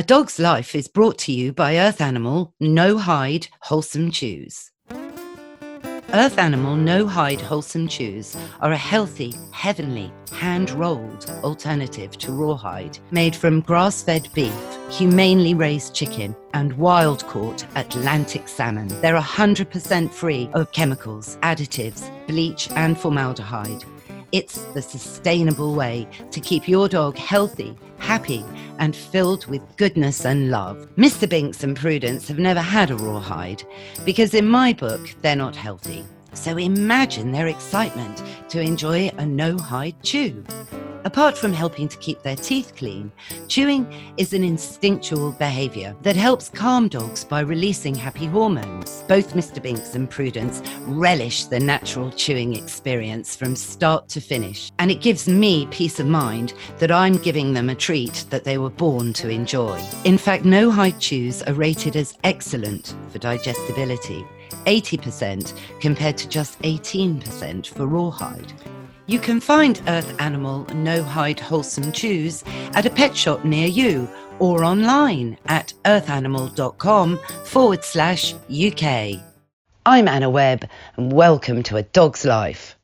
A Dog's Life is brought to you by Earth Animal No Hide Wholesome Chews. Earth Animal No Hide Wholesome Chews are a healthy, heavenly, hand rolled alternative to rawhide made from grass fed beef, humanely raised chicken, and wild caught Atlantic salmon. They're 100% free of chemicals, additives, bleach, and formaldehyde. It's the sustainable way to keep your dog healthy, happy, and filled with goodness and love. Mr. Binks and Prudence have never had a rawhide because, in my book, they're not healthy. So imagine their excitement to enjoy a no hide chew. Apart from helping to keep their teeth clean, chewing is an instinctual behavior that helps calm dogs by releasing happy hormones. Both Mr. Binks and Prudence relish the natural chewing experience from start to finish, and it gives me peace of mind that I'm giving them a treat that they were born to enjoy. In fact, no hide chews are rated as excellent for digestibility. 80% compared to just 18% for rawhide. You can find Earth Animal No Hide Wholesome Chews at a pet shop near you or online at earthanimal.com forward slash UK. I'm Anna Webb and welcome to A Dog's Life.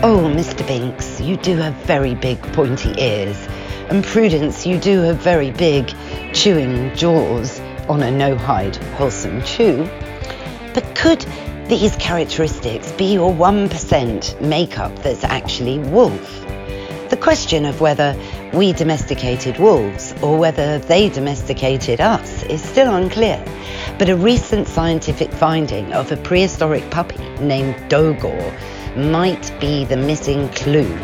Oh, Mr. Binks, you do have very big pointy ears. And Prudence, you do have very big chewing jaws on a no hide wholesome chew. But could these characteristics be your 1% makeup that's actually wolf? The question of whether we domesticated wolves or whether they domesticated us is still unclear. But a recent scientific finding of a prehistoric puppy named Dogor might be the missing clue.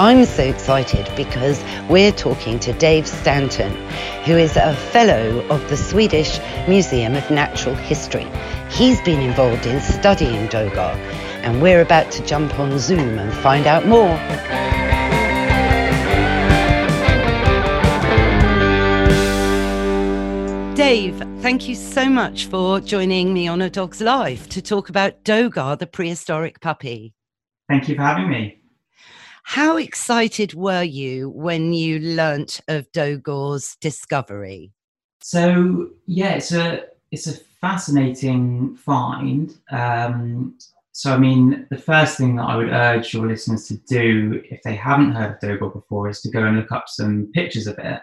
I'm so excited because we're talking to Dave Stanton, who is a fellow of the Swedish Museum of Natural History. He's been involved in studying Dogor, and we're about to jump on Zoom and find out more. Dave, thank you so much for joining me on A Dog's Life to talk about Dogor, the prehistoric puppy. Thank you for having me. How excited were you when you learnt of Dogor's discovery? So yeah, it's a it's a fascinating find. Um, so I mean, the first thing that I would urge your listeners to do if they haven't heard of Dogor before is to go and look up some pictures of it.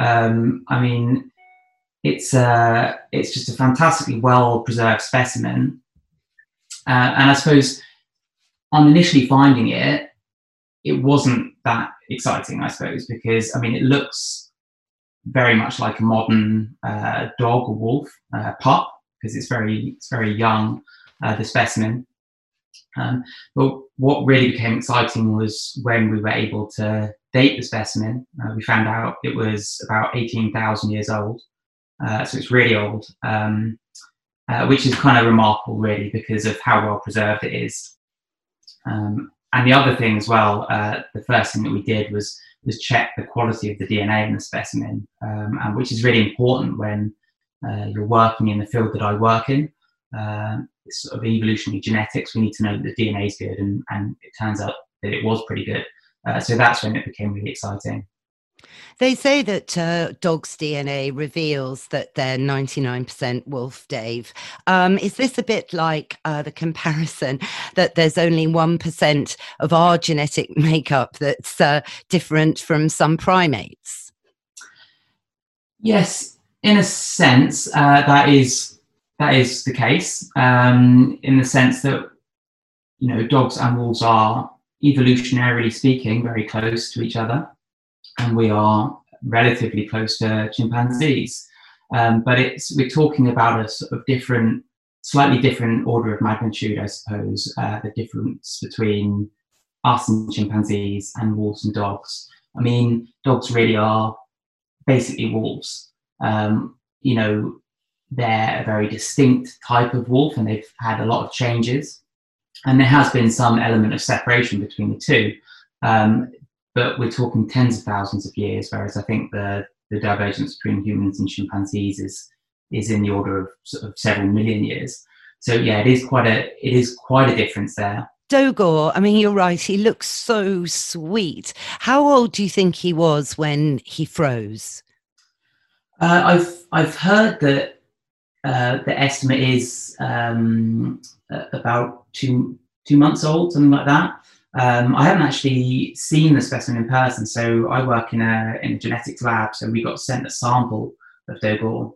Um, I mean, it's uh, it's just a fantastically well preserved specimen, uh, and I suppose on initially finding it, it wasn't that exciting, I suppose, because I mean, it looks very much like a modern uh, dog or wolf uh, pup because it's very it's very young, uh, the specimen. Um, but what really became exciting was when we were able to date the specimen. Uh, we found out it was about 18,000 years old. Uh, so it's really old, um, uh, which is kind of remarkable, really, because of how well preserved it is. Um, and the other thing as well, uh, the first thing that we did was was check the quality of the DNA in the specimen, um, and which is really important when uh, you're working in the field that I work in. Uh, sort of evolutionary genetics, we need to know that the DNA is good, and, and it turns out that it was pretty good. Uh, so that's when it became really exciting. They say that uh, dogs' DNA reveals that they're 99% wolf, Dave. Um, is this a bit like uh, the comparison that there's only 1% of our genetic makeup that's uh, different from some primates? Yes, in a sense, uh, that is that is the case. Um, in the sense that you know dogs and wolves are evolutionarily speaking very close to each other and we are relatively close to chimpanzees. Um, but it's we're talking about a sort of different, slightly different order of magnitude, I suppose. Uh, the difference between us and chimpanzees and wolves and dogs. I mean, dogs really are basically wolves. Um, you know, they're a very distinct type of wolf, and they've had a lot of changes. And there has been some element of separation between the two. Um, but we're talking tens of thousands of years, whereas I think the, the divergence between humans and chimpanzees is, is in the order of, sort of several million years. so yeah, it is quite a it is quite a difference there. Dogor, I mean, you're right. He looks so sweet. How old do you think he was when he froze? Uh, I've I've heard that uh, the estimate is um, about two two months old, something like that. Um, I haven't actually seen the specimen in person, so I work in a in a genetics lab. So we got sent a sample of Dogor,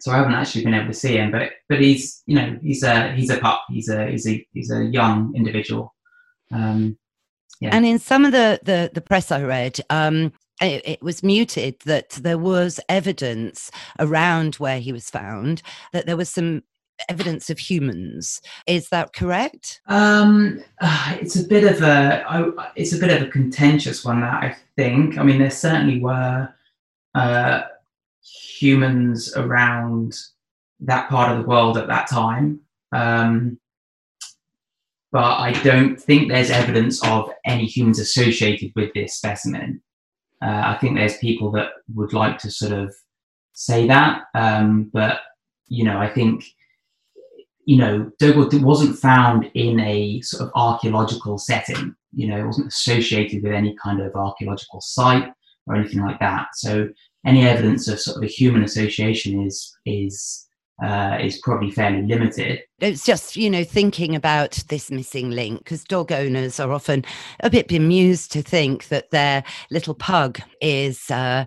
so I haven't actually been able to see him. But but he's you know he's a he's a pup. He's a he's a he's a young individual. Um, yeah. And in some of the the, the press I read, um, it, it, was muted that there was evidence around where he was found that there was some evidence of humans. Is that correct? Um, uh, it's a bit of a it's a bit of a contentious one. That I think. I mean, there certainly were uh, humans around that part of the world at that time. Um, but I don't think there's evidence of any humans associated with this specimen. Uh, I think there's people that would like to sort of say that, um, but you know, I think you know, Dogor wasn't found in a sort of archaeological setting. You know, it wasn't associated with any kind of archaeological site or anything like that. So any evidence of sort of a human association is is uh, is probably fairly limited. It's just, you know, thinking about this missing link because dog owners are often a bit bemused to think that their little pug is uh,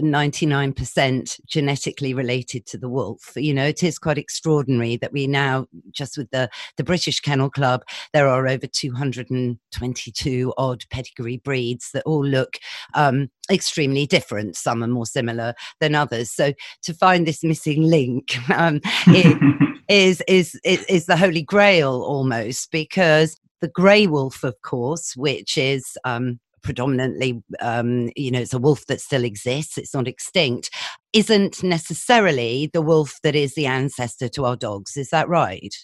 99% genetically related to the wolf. You know, it is quite extraordinary that we now, just with the, the British Kennel Club, there are over 222 odd pedigree breeds that all look um, extremely different. Some are more similar than others. So to find this missing link um, is, is, is, is the holy grail almost because the grey wolf, of course, which is um, predominantly, um, you know, it's a wolf that still exists, it's not extinct, isn't necessarily the wolf that is the ancestor to our dogs. Is that right?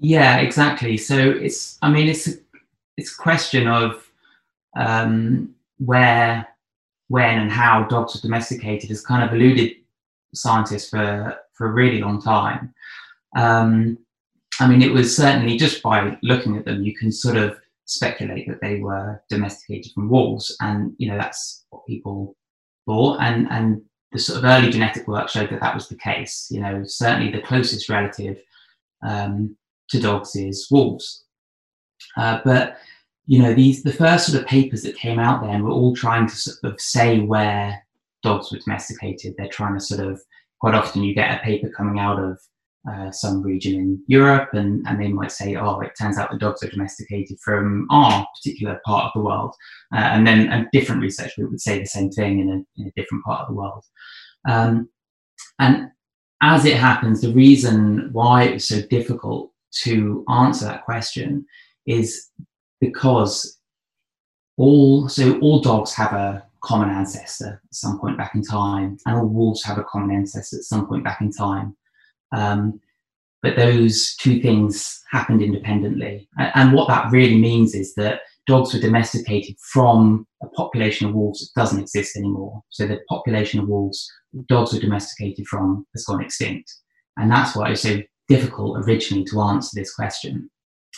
Yeah, exactly. So it's, I mean, it's a, it's a question of um, where, when, and how dogs are domesticated has kind of eluded scientists for for a really long time. Um, I mean, it was certainly just by looking at them, you can sort of speculate that they were domesticated from wolves, and you know that's what people thought. And and the sort of early genetic work showed that that was the case. You know, certainly the closest relative um, to dogs is wolves. Uh, but you know, these the first sort of papers that came out then were all trying to sort of say where dogs were domesticated. They're trying to sort of quite often you get a paper coming out of uh, some region in Europe, and, and they might say, oh, it turns out the dogs are domesticated from our particular part of the world. Uh, and then a different research group would say the same thing in a, in a different part of the world. Um, and as it happens, the reason why it was so difficult to answer that question is because all so all dogs have a common ancestor at some point back in time, and all wolves have a common ancestor at some point back in time. Um, but those two things happened independently. And what that really means is that dogs were domesticated from a population of wolves that doesn't exist anymore. So the population of wolves dogs were domesticated from has gone extinct. And that's why it's so difficult originally to answer this question.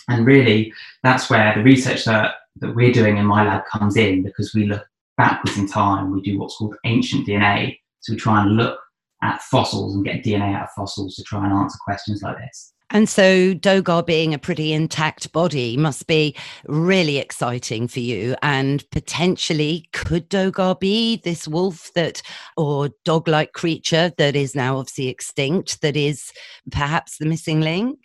And really, that's where the research that, that we're doing in my lab comes in because we look backwards in time. We do what's called ancient DNA. So we try and look at fossils and get DNA out of fossils to try and answer questions like this. And so, Dogor being a pretty intact body must be really exciting for you. And potentially, could Dogor be this wolf that, or dog like creature that is now obviously extinct, that is perhaps the missing link?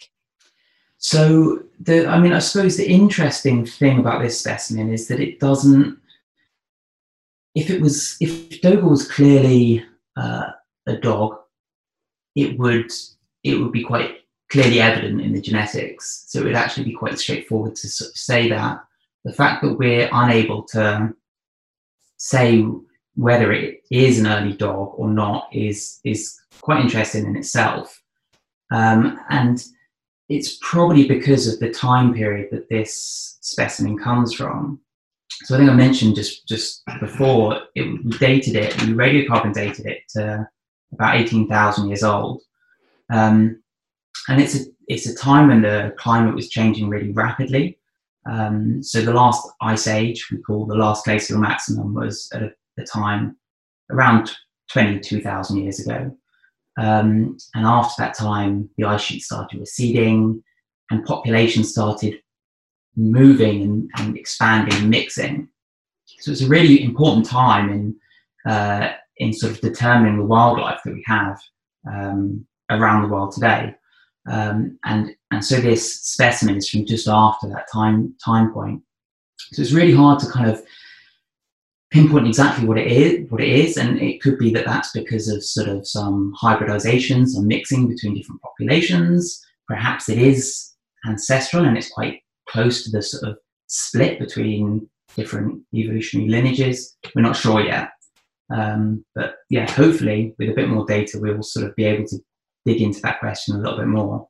So, the, I mean, I suppose the interesting thing about this specimen is that it doesn't, if it was, if Dogor was clearly uh, a dog, it would it would be quite clearly evident in the genetics. So it would actually be quite straightforward to sort of say that. The fact that we're unable to say whether it is an early dog or not is is quite interesting in itself. Um, and it's probably because of the time period that this specimen comes from. So I think I mentioned just just before it, we dated it, we radiocarbon dated it to about 18,000 years old. Um, and it's a, it's a time when the climate was changing really rapidly. Um, so the last ice age, we call the last glacial maximum, was at a, a time around 22,000 years ago. Um, and after that time, the ice sheet started receding and population started moving and, expanding and expanding, mixing. So it's a really important time in, uh, in sort of determining the wildlife that we have um, around the world today. Um, and, and so this specimen is from just after that time, time point. So it's really hard to kind of pinpoint exactly what it is, what it is, and it could be that that's because of sort of some hybridization, some mixing between different populations. Perhaps it is ancestral and it's quite close to the sort of split between different evolutionary lineages. We're not sure yet. Um, but yeah, hopefully with a bit more data, we will sort of be able to dig into that question a little bit more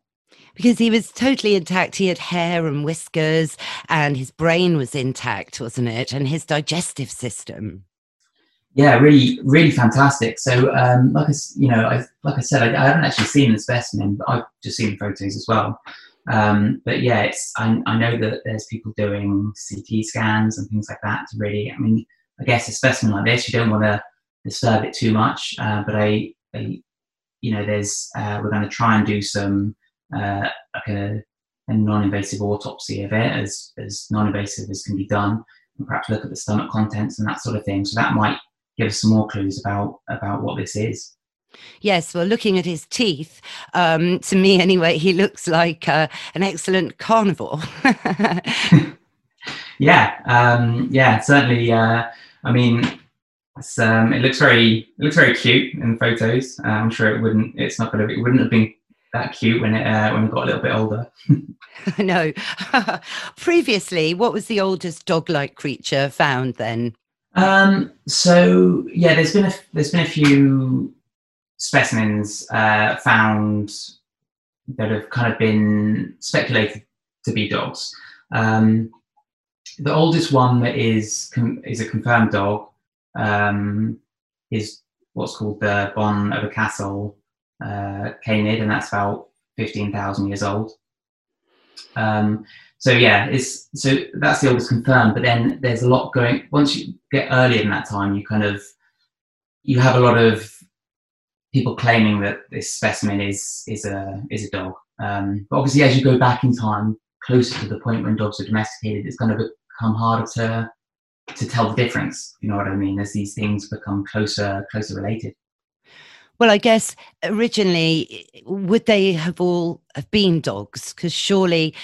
because he was totally intact. He had hair and whiskers, and his brain was intact, wasn't it? And his digestive system. Yeah, really, really fantastic. So, um, like I, you know, I, like I said, I, I, haven't actually seen the specimen, but I've just seen photos as well. Um, but yeah, it's I, I know that there's people doing CT scans and things like that to really. I mean, I guess a specimen like this, you don't want to disturb it too much. Uh, but I, I, you know, there's uh, we're going to try and do some uh, like a, a, non-invasive autopsy of it, as as non-invasive as can be done, and perhaps look at the stomach contents and that sort of thing. So that might give us some more clues about about what this is. Yes, well, looking at his teeth, um, to me anyway, he looks like uh, an excellent carnivore. yeah, um, yeah, certainly. Uh, I mean, um, it looks very, it looks very cute in photos. Uh, I'm sure it wouldn't. It's not going to. It wouldn't have been that cute when it uh, when it got a little bit older. no. Previously, what was the oldest dog-like creature found then? Um, so yeah, there's been a there's been a few specimens uh, found that have kind of been speculated to be dogs. Um, the oldest one that is is a confirmed dog um, is what's called the Bonn Oberkassel uh, canid, and that's about 15,000 years old. Um, so yeah, it's so that's the oldest confirmed. But then there's a lot going. Once you get earlier in that time, you kind of you have a lot of people claiming that this specimen is is a is a dog. Um, but obviously, as you go back in time, closer to the point when dogs are domesticated, it's going to become harder to to tell the difference. You know what I mean? As these things become closer closer related. Well, I guess originally, would they have all have been dogs? Because surely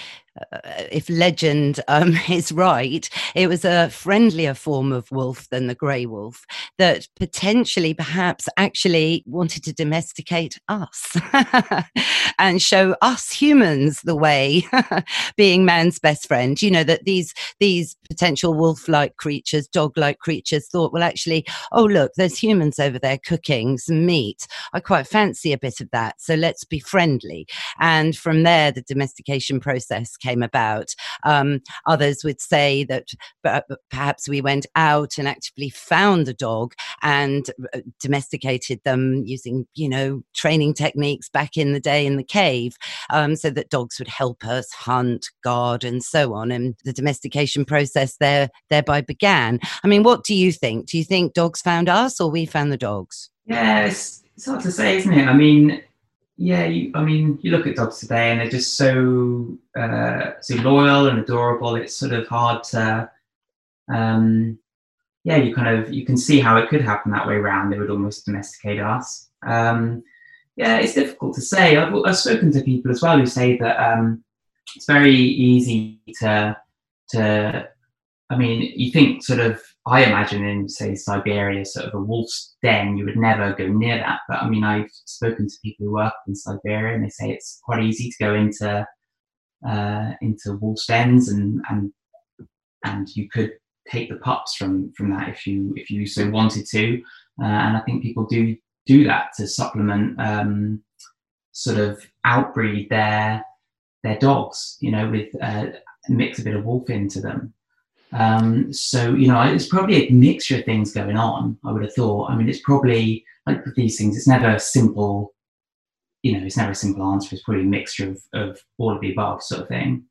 uh, if legend um, is right, it was a friendlier form of wolf than the grey wolf that potentially, perhaps, actually wanted to domesticate us and show us humans the way, being man's best friend. You know that these these potential wolf-like creatures, dog-like creatures, thought, well, actually, oh look, there's humans over there cooking some meat. I quite fancy a bit of that, so let's be friendly. And from there, the domestication process came about. Um, others would say that perhaps we went out and actively found the dog and uh, domesticated them using, you know, training techniques back in the day in the cave, um, so that dogs would help us hunt, guard, and so on. And the domestication process there thereby began. I mean, what do you think? Do you think dogs found us or we found the dogs? Yeah, it's, it's hard to say, isn't it? I mean, yeah, you, I mean, you look at dogs today, and they're just so uh, so loyal and adorable. It's sort of hard to, um, yeah, you kind of you can see how it could happen that way around. They would almost domesticate us. Um, yeah, it's difficult to say. I've, I've spoken to people as well who say that um, it's very easy to to. I mean, you think sort of I imagine in, say, Siberia, sort of a wolf's den, you would never go near that. But I mean, I've spoken to people who work in Siberia, and they say it's quite easy to go into uh, into wolf's dens, and and and you could take the pups from from that if you if you so wanted to. Uh, and I think people do do that to supplement um, sort of outbreed their their dogs, you know, with uh, mix a bit of wolf into them. Um, so, you know, it's probably a mixture of things going on, I would have thought. I mean, it's probably like with these things, it's never simple, you know, it's never a simple answer. It's probably a mixture of, of all of the above sort of thing.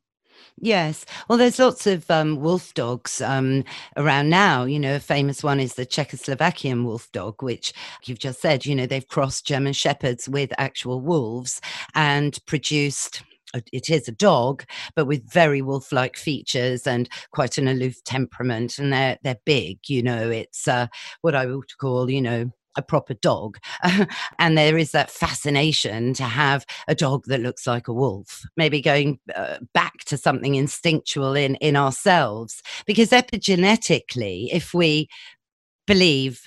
Yes. Well, there's lots of um, wolf dogs um, around now. You know, a famous one is the Czechoslovakian wolf dog, which you've just said, you know, they've crossed German Shepherds with actual wolves and produced it is a dog, but with very wolf-like features and quite an aloof temperament. And they're they're big. You know, it's uh, what I would call, you know, a proper dog. and there is that fascination to have a dog that looks like a wolf, maybe going uh, back to something instinctual in, in ourselves. Because epigenetically, if we believe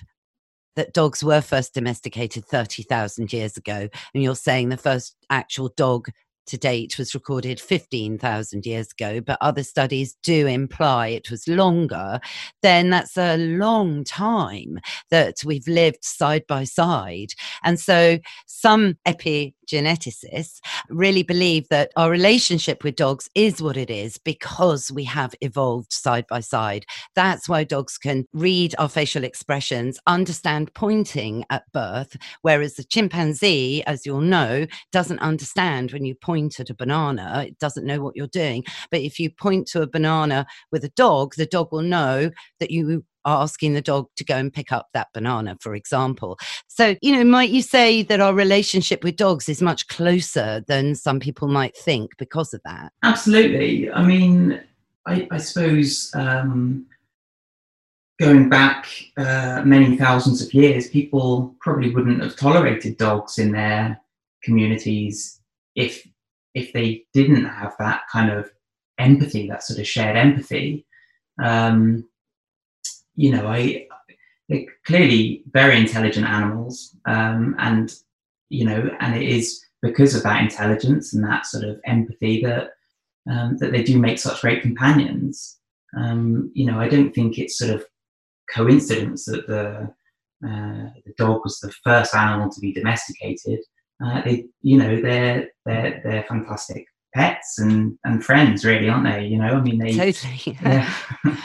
that dogs were first domesticated 30,000 years ago, and you're saying the first actual dog to date was recorded 15,000 years ago, but other studies do imply it was longer, then that's a long time that we've lived side by side. And so some epigeneticists really believe that our relationship with dogs is what it is because we have evolved side by side. That's why dogs can read our facial expressions, understand pointing at birth, whereas the chimpanzee, as you'll know, doesn't understand when you point at a banana, it doesn't know what you're doing. But if you point to a banana with a dog, the dog will know that you asking the dog to go and pick up that banana, for example. So, you know, might you say that our relationship with dogs is much closer than some people might think because of that? Absolutely. I mean, I, I suppose um, going back uh, many thousands of years, people probably wouldn't have tolerated dogs in their communities if if they didn't have that kind of empathy, that sort of shared empathy, um, you know, I they're clearly very intelligent animals, um, and you know, and it is because of that intelligence and that sort of empathy that um, that they do make such great companions. Um, you know, I don't think it's sort of coincidence that the uh, the dog was the first animal to be domesticated uh, they, you know, they're they're they're fantastic pets and and friends, really, aren't they? You know, I mean, they totally. Yeah.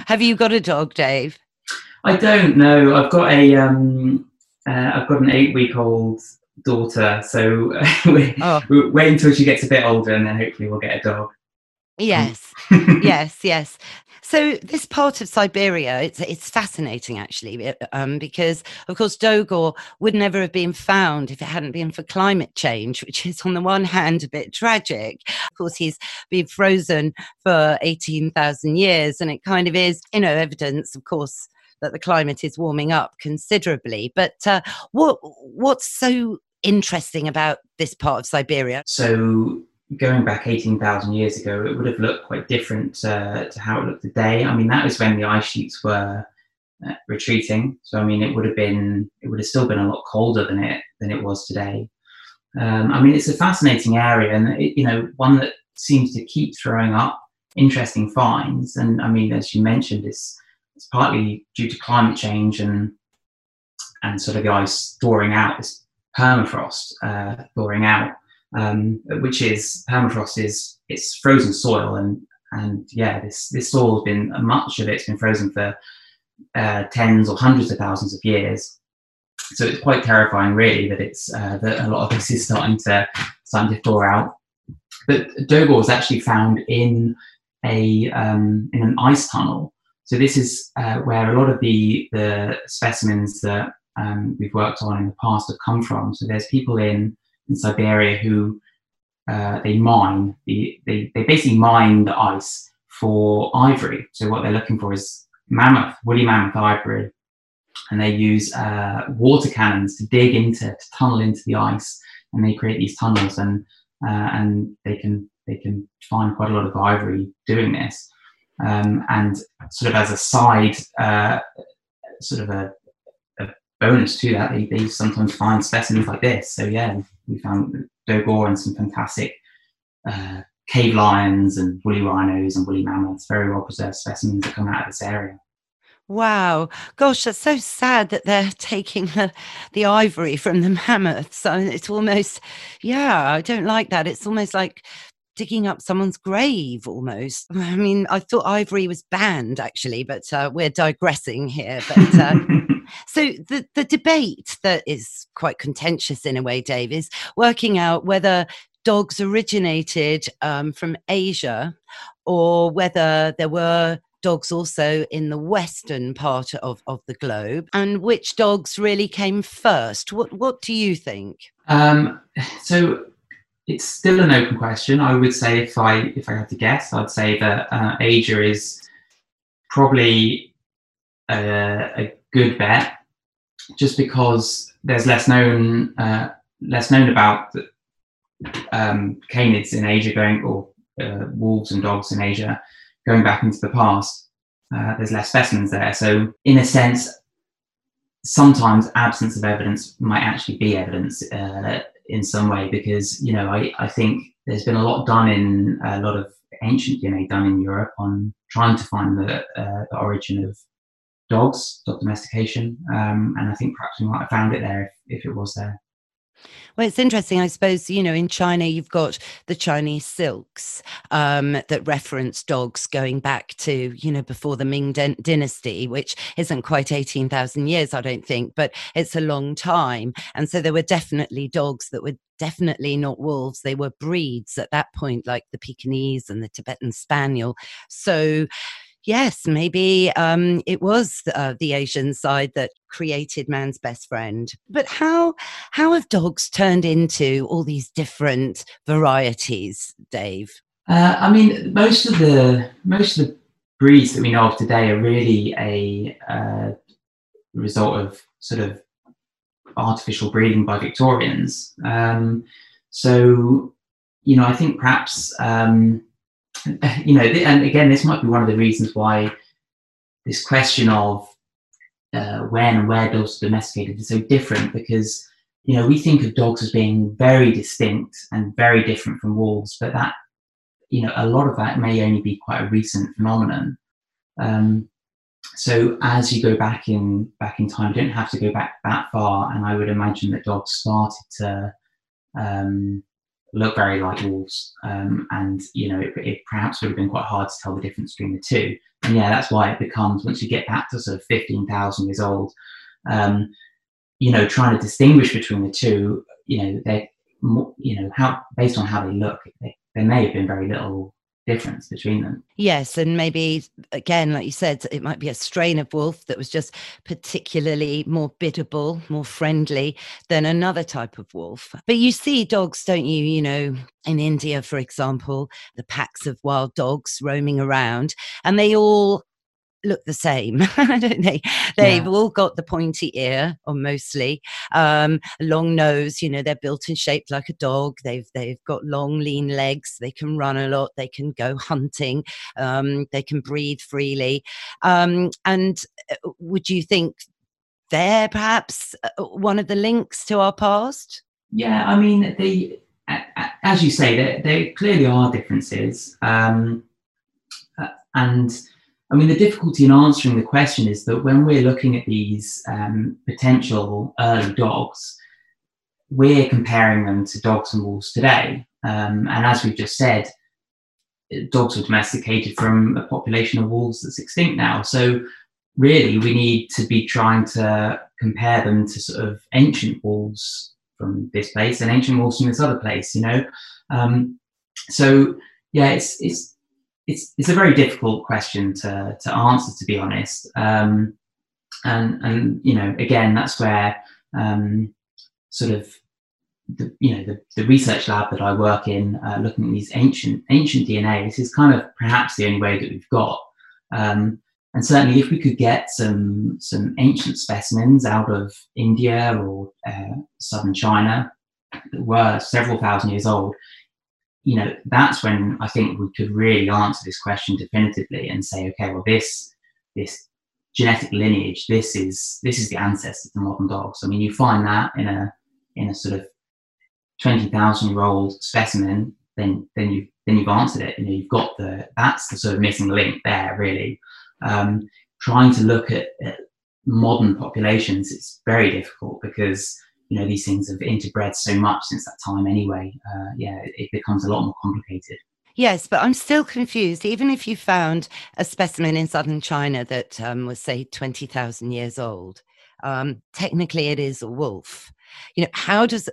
Have you got a dog, Dave? I don't know. I've got a um, uh, I've got an eight week old daughter, so we oh. wait until she gets a bit older, and then hopefully we'll get a dog. Yes, yes, yes. So this part of Siberia, it's it's fascinating actually, um, because of course Dogor would never have been found if it hadn't been for climate change, which is on the one hand a bit tragic. Of course, he's been frozen for eighteen thousand years, and it kind of is, you know, evidence, of course, that the climate is warming up considerably. But uh, what what's so interesting about this part of Siberia? So going back 18,000 years ago, it would have looked quite different uh, to how it looked today. I mean, that was when the ice sheets were uh, retreating. So, I mean, it would have been, it would have still been a lot colder than it than it was today. Um, I mean, it's a fascinating area, and it, you know, one that seems to keep throwing up interesting finds. And I mean, as you mentioned, it's it's partly due to climate change and and sort of the ice thawing out, this permafrost uh, thawing out um, which is permafrost is it's frozen soil and and yeah this this soil has been much of it's been frozen for uh, tens or hundreds of thousands of years. So it's quite terrifying really that it's uh, that a lot of this is starting to starting to thaw out. But Dogor was actually found in a um, in an ice tunnel so this is uh, where a lot of the the specimens that um, we've worked on in the past have come from so there's people in in Siberia who uh, they mine the they, they basically mine the ice for ivory. So what they're looking for is mammoth, woolly mammoth ivory, and they use uh, water cannons to dig into to tunnel into the ice, and they create these tunnels and uh, and they can they can find quite a lot of ivory doing this. Um, and sort of as a side, uh, sort of a, a bonus to that, they, they sometimes find specimens like this. So yeah, we found Dogor and some fantastic uh, cave lions and woolly rhinos and woolly mammoths, very well preserved specimens that come out of this area. Wow. Gosh, that's so sad that they're taking the, the ivory from the mammoths. I mean, it's almost, yeah, I don't like that. It's almost like digging up someone's grave almost. I mean, I thought ivory was banned actually, but uh, we're digressing here. But uh, so the the debate that is quite contentious in a way, Dave, is working out whether dogs originated um, from Asia or whether there were dogs also in the western part of, of the globe and which dogs really came first what what do you think um, so it's still an open question i would say if i if i had to guess i'd say that uh, asia is probably a, a, good bet just because there's less known uh, less known about the, um, canids in asia going or uh, wolves and dogs in asia going back into the past. Uh, there's less specimens there. So, in a sense, sometimes absence of evidence might actually be evidence uh, in some way because, you know, I, I think there's been a lot done in a lot of ancient DNA done in Europe on trying to find the, uh, the origin of dogs, dog domestication. Um, and I think perhaps we might have found it there if, if it was there. Well, it's interesting. I suppose, you know, in China, you've got the Chinese silks um, that reference dogs going back to, you know, before the Ming dynasty, which isn't quite 18,000 years, I don't think, but it's a long time. And so there were definitely dogs that were definitely not wolves. They were breeds at that point, like the Pekingese and the Tibetan Spaniel. So, yes, maybe um, it was uh, the Asian side that created man's best friend. But how how have dogs turned into all these different varieties, Dave? Uh, I mean, most of the most of the breeds that we know of today are really a uh, result of sort of artificial breeding by Victorians. Um, so, you know, I think perhaps um, you know, and again, this might be one of the reasons why this question of uh, when and where dogs are domesticated is so different because you know we think of dogs as being very distinct and very different from wolves, but that you know a lot of that may only be quite a recent phenomenon. Um, so as you go back in back in time, you don't have to go back that far, and I would imagine that dogs started to um, look very like wolves. Um, and, you know, it, it, perhaps would have been quite hard to tell the difference between the two. And yeah, that's why it becomes, once you get back to sort of 15,000 years old, um, you know, trying to distinguish between the two, you know, they're you know, how, based on how they look, they, there may have been very little difference between them. Yes, and maybe again, like you said, it might be a strain of wolf that was just particularly more biddable, more friendly than another type of wolf. But you see dogs, don't you? You know, in India, for example, the packs of wild dogs roaming around, and they all look the same, don't they? They've yeah. all got the pointy ear, or mostly um, long nose. You know, they're built and shaped like a dog. They've they've got long, lean legs. They can run a lot. They can go hunting. Um, they can breathe freely. Um, and uh, would you think they're perhaps uh, one of the links to our past? Yeah, I mean, they, as you say, there, there clearly are differences. Um, uh, and I mean, the difficulty in answering the question is that when we're looking at these um, potential early dogs, we're comparing them to dogs and wolves today. Um, and as we've just said, dogs were domesticated from a population of wolves that's extinct now. So really, we need to be trying to compare them to sort of ancient wolves from this place and ancient wolves from this other place. You know, um, so yeah, it's it's it's it's a very difficult question to to answer, to be honest. Um, and and you know, again, that's where um, sort of the you know the, the research lab that I work in, uh, looking at these ancient ancient DNA, this is kind of perhaps the only way that we've got. Um, and certainly, if we could get some some ancient specimens out of India or uh, southern China that were several thousand years old, you know, that's when I think we could really answer this question definitively and say, okay, well, this this genetic lineage, this is this is the ancestor to modern dogs. I mean, you find that in a in a sort of twenty thousand year old specimen, then then you then you've answered it. You know, you've got the that's the sort of missing link there, really. Um, trying to look at, at modern populations, it's very difficult because you know these things have interbred so much since that time anyway uh, yeah it, becomes a lot more complicated Yes, but I'm still confused. Even if you found a specimen in southern China that um, was, say, 20,000 years old, um, technically it is a wolf. You know, how does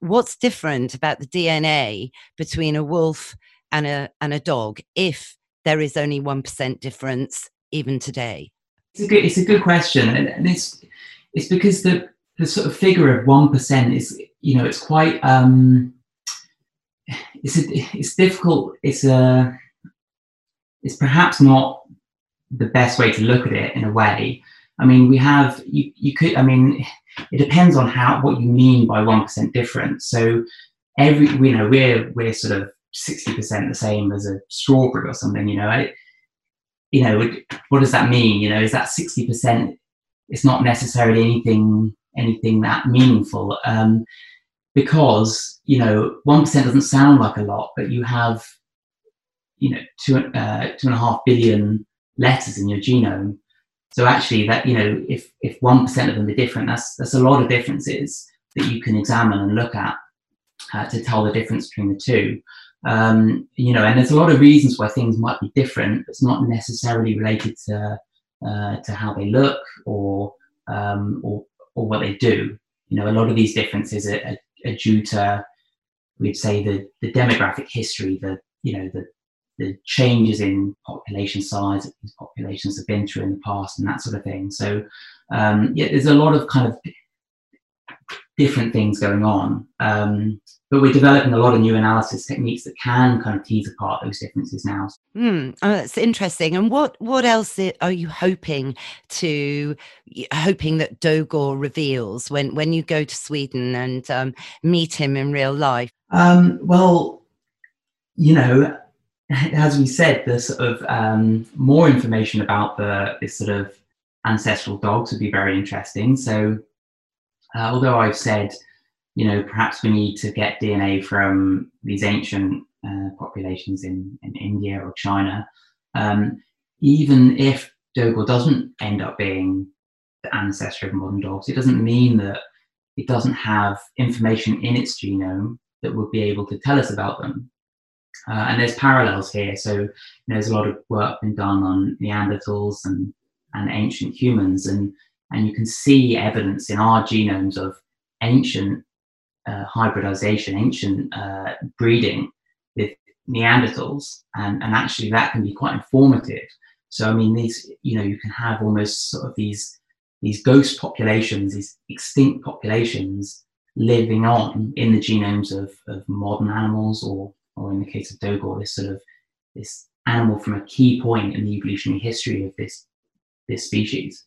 what's different about the DNA between a wolf and a and a dog if there is only one percent difference even today? It's a good it's a good question, and it's it's because the the sort of figure of one percent is you know it's quite um it's a, it's difficult it's a it's perhaps not the best way to look at it in a way. I mean we have you you could i mean it depends on how what you mean by one percent difference. So every you know we're we're sort of 60% the same as a strawberry or something you know I, you know what does that mean? You know is that 60% it's not necessarily anything anything that meaningful um, because you know one percent doesn't sound like a lot, but you have you know two uh, two and a half billion letters in your genome. So actually, that you know, if if one percent of them are different, that's that's a lot of differences that you can examine and look at uh, to tell the difference between the two. Um, you know, and there's a lot of reasons why things might be different. It's not necessarily related to uh, to how they look or um, or or what they do. You know, a lot of these differences are, are, are due to, we'd say, the, the demographic history, the you know the the changes in population size that these populations have been through in the past and that sort of thing. So um, yeah, there's a lot of kind of different things going on. Um, but we're developing a lot of new analysis techniques that can kind of tease apart those differences now. Mm, oh, that's interesting. And what what else are you hoping to hoping that Dogor reveals when when you go to Sweden and um, meet him in real life? Um, well, you know, as we said, the sort of um, more information about the this sort of ancestral dogs would be very interesting. So, uh, although I've said you know, perhaps we need to get DNA from these ancient uh, populations in, in India or China. Um, even if Dogor doesn't end up being the ancestor of modern dogs, it doesn't mean that it doesn't have information in its genome that would be able to tell us about them. Uh, and there's parallels here. So you know, there's a lot of work been done on Neanderthals and, and ancient humans, and, and you can see evidence in our genomes of ancient uh, hybridization, ancient uh, breeding with Neanderthals, and, and actually that can be quite informative. So I mean, these you know you can have almost sort of these these ghost populations, these extinct populations living on in the genomes of, of modern animals, or or in the case of Dogor, this sort of this animal from a key point in the evolutionary history of this this species.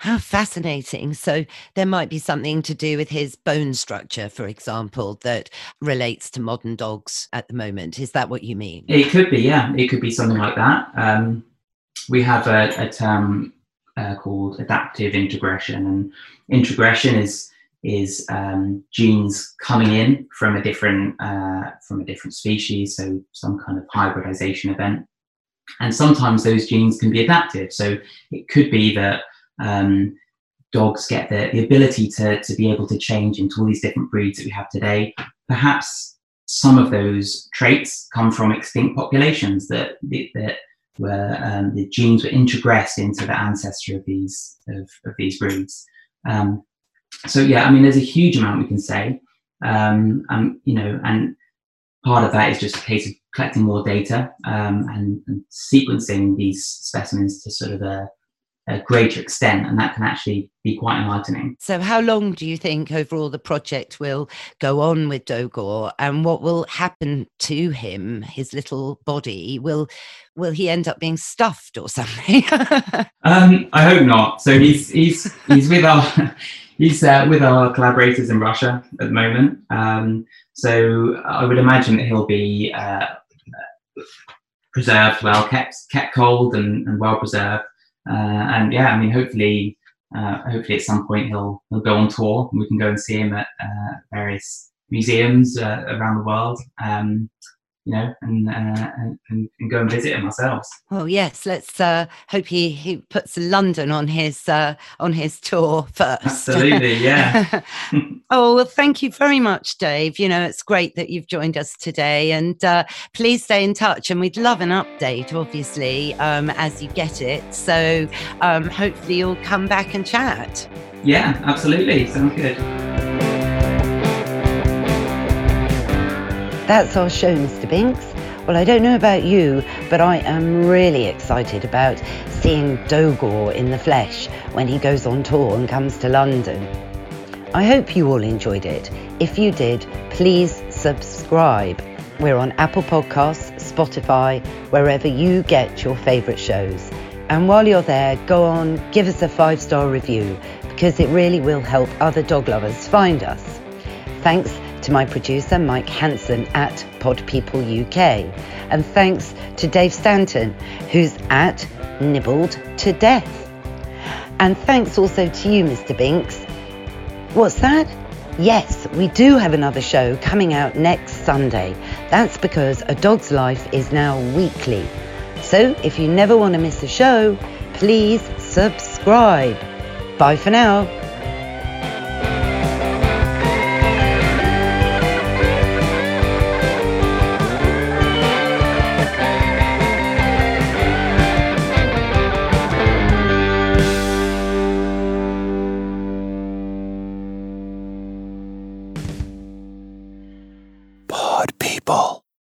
How fascinating. So there might be something to do with his bone structure, for example, that relates to modern dogs at the moment. Is that what you mean? It could be, yeah. It could be something like that. Um, we have a, a term uh, called adaptive introgression, and introgression is is um, genes coming in from a different uh, from a different species, so some kind of hybridization event. And sometimes those genes can be adaptive. So it could be that um, dogs get the, the ability to, to be able to change into all these different breeds that we have today. Perhaps some of those traits come from extinct populations that, that where um, the genes were introgressed into the ancestry of these of, of these breeds. Um, so yeah, I mean, there's a huge amount we can say, um, um, you know, and part of that is just a case of collecting more data um, and, and, sequencing these specimens to sort of a greater extent, and that can actually be quite enlightening. So, how long do you think overall the project will go on with Dogor, and what will happen to him, his little body? Will will he end up being stuffed or something? um, I hope not. So he's he's he's with our he's uh, with our collaborators in Russia at the moment. Um, so I would imagine that he'll be uh, preserved well, kept kept cold and, and well preserved. Uh, and yeah, I mean, hopefully, uh, hopefully at some point he'll he'll go on tour and we can go and see him at uh, various museums around the world. Um, you know, and, uh, and, and go and visit him ourselves. Well, yes. Let's uh, hope he, he puts London on his uh, on his tour first. Absolutely, yeah. oh well, thank you very much, Dave. You know, it's great that you've joined us today, and uh, please stay in touch. And we'd love an update, obviously, um, as you get it. So um, hopefully you'll come back and chat. Yeah, absolutely. Sounds good. That's our show, Mr. Binks. Well, I don't know about you, but I am really excited about seeing Dogor in the flesh when he goes on tour and comes to London. I hope you all enjoyed it. If you did, please subscribe. We're on Apple Podcasts, Spotify, wherever you get your favourite shows. And while you're there, go on, give us a five star review because it really will help other dog lovers find us. Thanks to my producer, Mike Hanson at Pod People UK. And thanks to Dave Stanton, who's at Nibbled to Death. And thanks also to you, Mr. Binks. What's that? Yes, we do have another show coming out next Sunday. That's because A Dog's Life is now weekly. So if you never want to miss a show, please subscribe. Bye for now.